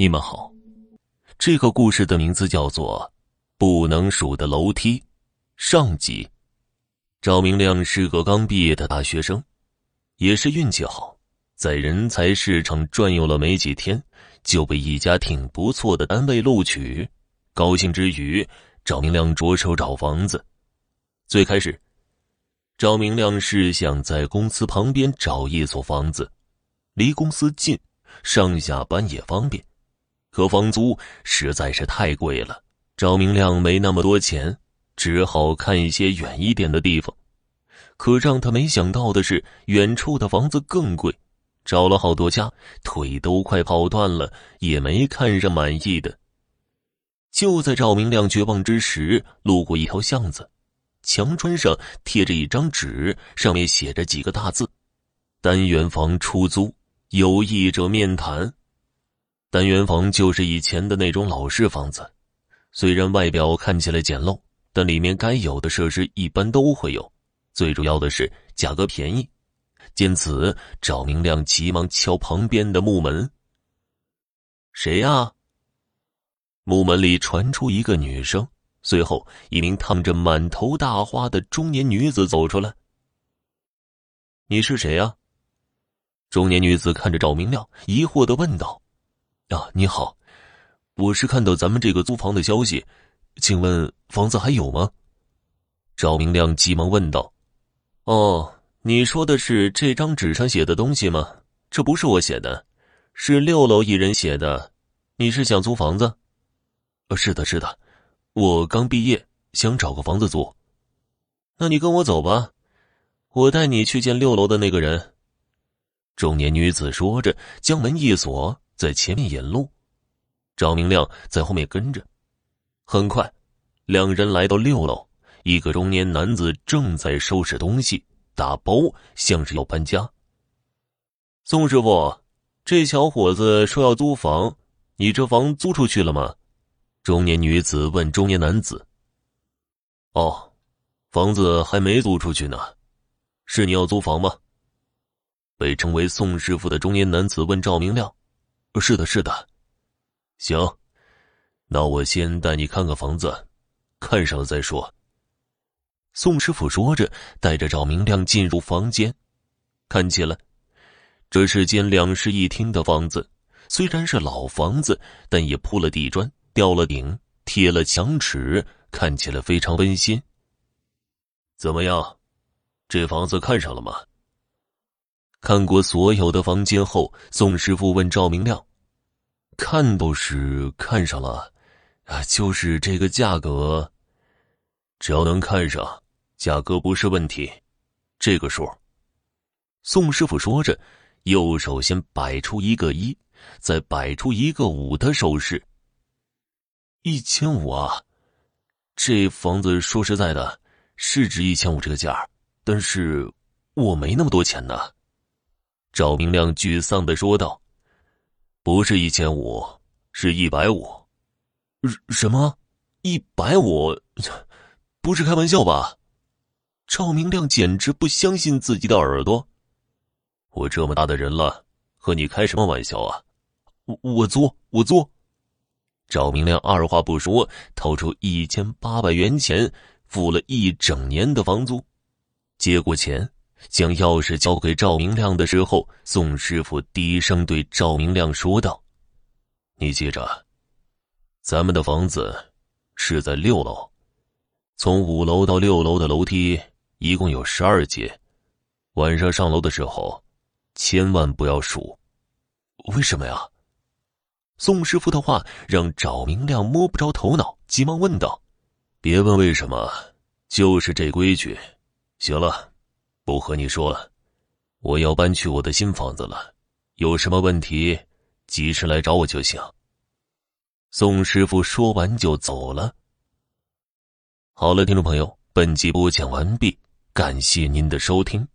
你们好，这个故事的名字叫做《不能数的楼梯》上集。赵明亮是个刚毕业的大学生，也是运气好，在人才市场转悠了没几天，就被一家挺不错的单位录取。高兴之余，赵明亮着手找房子。最开始，赵明亮是想在公司旁边找一所房子，离公司近，上下班也方便。可房租实在是太贵了，赵明亮没那么多钱，只好看一些远一点的地方。可让他没想到的是，远处的房子更贵。找了好多家，腿都快跑断了，也没看上满意的。就在赵明亮绝望之时，路过一条巷子，墙砖上贴着一张纸，上面写着几个大字：“单元房出租，有意者面谈。”单元房就是以前的那种老式房子，虽然外表看起来简陋，但里面该有的设施一般都会有。最主要的是价格便宜。见此，赵明亮急忙敲旁边的木门。“谁呀？”木门里传出一个女声，随后一名烫着满头大花的中年女子走出来。“你是谁呀？”中年女子看着赵明亮，疑惑的问道。啊，你好，我是看到咱们这个租房的消息，请问房子还有吗？赵明亮急忙问道。哦，你说的是这张纸上写的东西吗？这不是我写的，是六楼一人写的。你是想租房子？是的，是的，我刚毕业，想找个房子租。那你跟我走吧，我带你去见六楼的那个人。中年女子说着，将门一锁。在前面引路，赵明亮在后面跟着。很快，两人来到六楼，一个中年男子正在收拾东西，打包，像是要搬家。宋师傅，这小伙子说要租房，你这房租出去了吗？中年女子问中年男子。哦，房子还没租出去呢，是你要租房吗？被称为宋师傅的中年男子问赵明亮。是的，是的，行，那我先带你看看房子，看上了再说。宋师傅说着，带着赵明亮进入房间。看起来，这是间两室一厅的房子，虽然是老房子，但也铺了地砖，吊了顶，贴了墙纸，看起来非常温馨。怎么样，这房子看上了吗？看过所有的房间后，宋师傅问赵明亮：“看都是看上了，啊，就是这个价格，只要能看上，价格不是问题，这个数。”宋师傅说着，右手先摆出一个一，再摆出一个五的手势。一千五啊，这房子说实在的，是值一千五这个价但是我没那么多钱呢。赵明亮沮丧的说道：“不是一千五，是一百五。什么？一百五？不是开玩笑吧？”赵明亮简直不相信自己的耳朵。我这么大的人了，和你开什么玩笑啊？我我租我租。赵明亮二话不说，掏出一千八百元钱，付了一整年的房租，接过钱。将钥匙交给赵明亮的时候，宋师傅低声对赵明亮说道：“你记着，咱们的房子是在六楼，从五楼到六楼的楼梯一共有十二节。晚上上楼的时候，千万不要数。为什么呀？”宋师傅的话让赵明亮摸不着头脑，急忙问道：“别问为什么，就是这规矩。行了。”不和你说了，我要搬去我的新房子了，有什么问题及时来找我就行。宋师傅说完就走了。好了，听众朋友，本集播讲完毕，感谢您的收听。